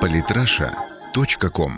Политраша.ком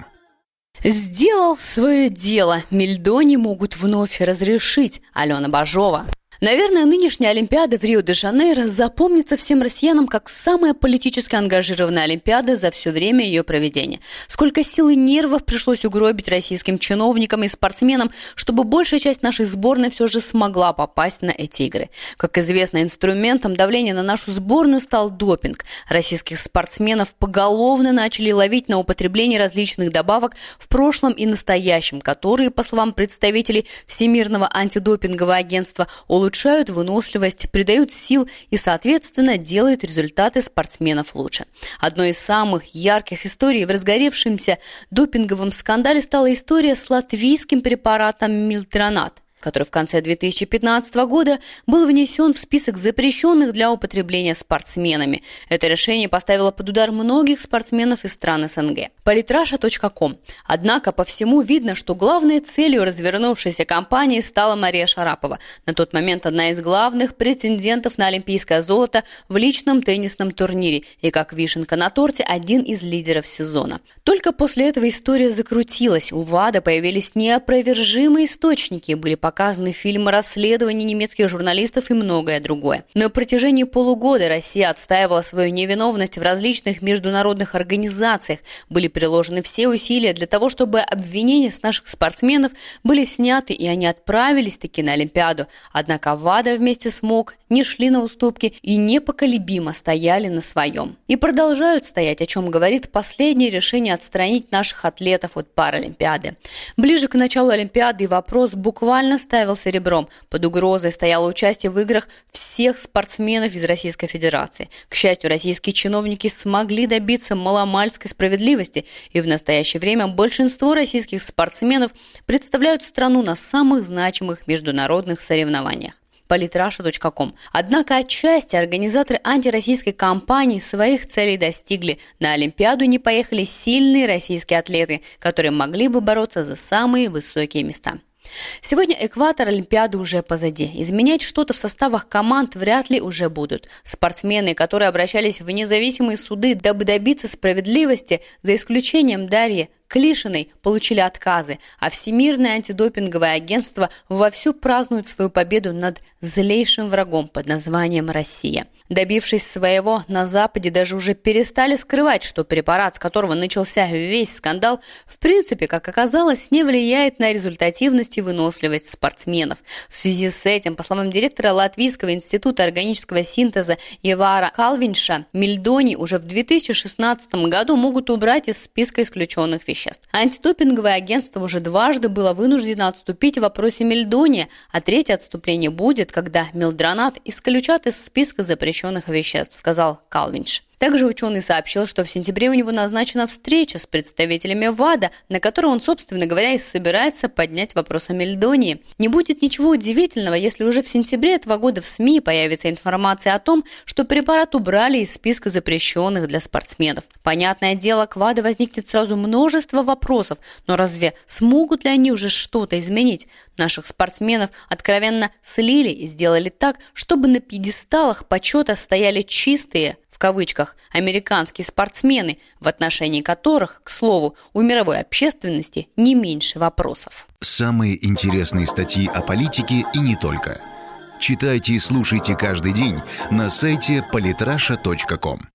Сделал свое дело. Мельдони могут вновь разрешить. Алена Бажова. Наверное, нынешняя Олимпиада в Рио-де-Жанейро запомнится всем россиянам как самая политически ангажированная Олимпиада за все время ее проведения. Сколько сил и нервов пришлось угробить российским чиновникам и спортсменам, чтобы большая часть нашей сборной все же смогла попасть на эти игры. Как известно, инструментом давления на нашу сборную стал допинг. Российских спортсменов поголовно начали ловить на употребление различных добавок в прошлом и настоящем, которые, по словам представителей Всемирного антидопингового агентства, улучшили улучшают выносливость, придают сил и, соответственно, делают результаты спортсменов лучше. Одной из самых ярких историй в разгоревшемся допинговом скандале стала история с латвийским препаратом милтронат который в конце 2015 года был внесен в список запрещенных для употребления спортсменами. Это решение поставило под удар многих спортсменов из стран СНГ. Политраша.ком. Однако по всему видно, что главной целью развернувшейся кампании стала Мария Шарапова. На тот момент одна из главных претендентов на олимпийское золото в личном теннисном турнире и, как вишенка на торте, один из лидеров сезона. Только после этого история закрутилась. У ВАДА появились неопровержимые источники, были показаны показаны фильмы расследований немецких журналистов и многое другое. На протяжении полугода Россия отстаивала свою невиновность в различных международных организациях. Были приложены все усилия для того, чтобы обвинения с наших спортсменов были сняты, и они отправились таки на Олимпиаду. Однако ВАДА вместе с МОК не шли на уступки и непоколебимо стояли на своем. И продолжают стоять, о чем говорит последнее решение отстранить наших атлетов от Паралимпиады. Ближе к началу Олимпиады вопрос буквально ставил серебром. Под угрозой стояло участие в играх всех спортсменов из Российской Федерации. К счастью, российские чиновники смогли добиться маломальской справедливости, и в настоящее время большинство российских спортсменов представляют страну на самых значимых международных соревнованиях политраша.ком. Однако отчасти организаторы антироссийской кампании своих целей достигли. На Олимпиаду не поехали сильные российские атлеты, которые могли бы бороться за самые высокие места. Сегодня экватор Олимпиады уже позади. Изменять что-то в составах команд вряд ли уже будут. Спортсмены, которые обращались в независимые суды, дабы добиться справедливости, за исключением Дарьи Клишиной, получили отказы, а Всемирное антидопинговое агентство вовсю празднует свою победу над злейшим врагом под названием Россия. Добившись своего, на Западе даже уже перестали скрывать, что препарат, с которого начался весь скандал, в принципе, как оказалось, не влияет на результативность и выносливость спортсменов. В связи с этим, по словам директора Латвийского института органического синтеза Ивара Калвинша, мельдоний уже в 2016 году могут убрать из списка исключенных веществ. Антидопинговое агентство уже дважды было вынуждено отступить в вопросе мельдония, а третье отступление будет, когда мелдронат исключат из списка запрещенных веществ, сказал Калвинш. Также ученый сообщил, что в сентябре у него назначена встреча с представителями ВАДА, на которой он, собственно говоря, и собирается поднять вопрос о Мельдонии. Не будет ничего удивительного, если уже в сентябре этого года в СМИ появится информация о том, что препарат убрали из списка запрещенных для спортсменов. Понятное дело, к ВАДА возникнет сразу множество вопросов, но разве смогут ли они уже что-то изменить? Наших спортсменов откровенно слили и сделали так, чтобы на пьедесталах почета стояли чистые, кавычках американские спортсмены, в отношении которых, к слову, у мировой общественности не меньше вопросов. Самые интересные статьи о политике и не только. Читайте и слушайте каждый день на сайте polytrasha.com.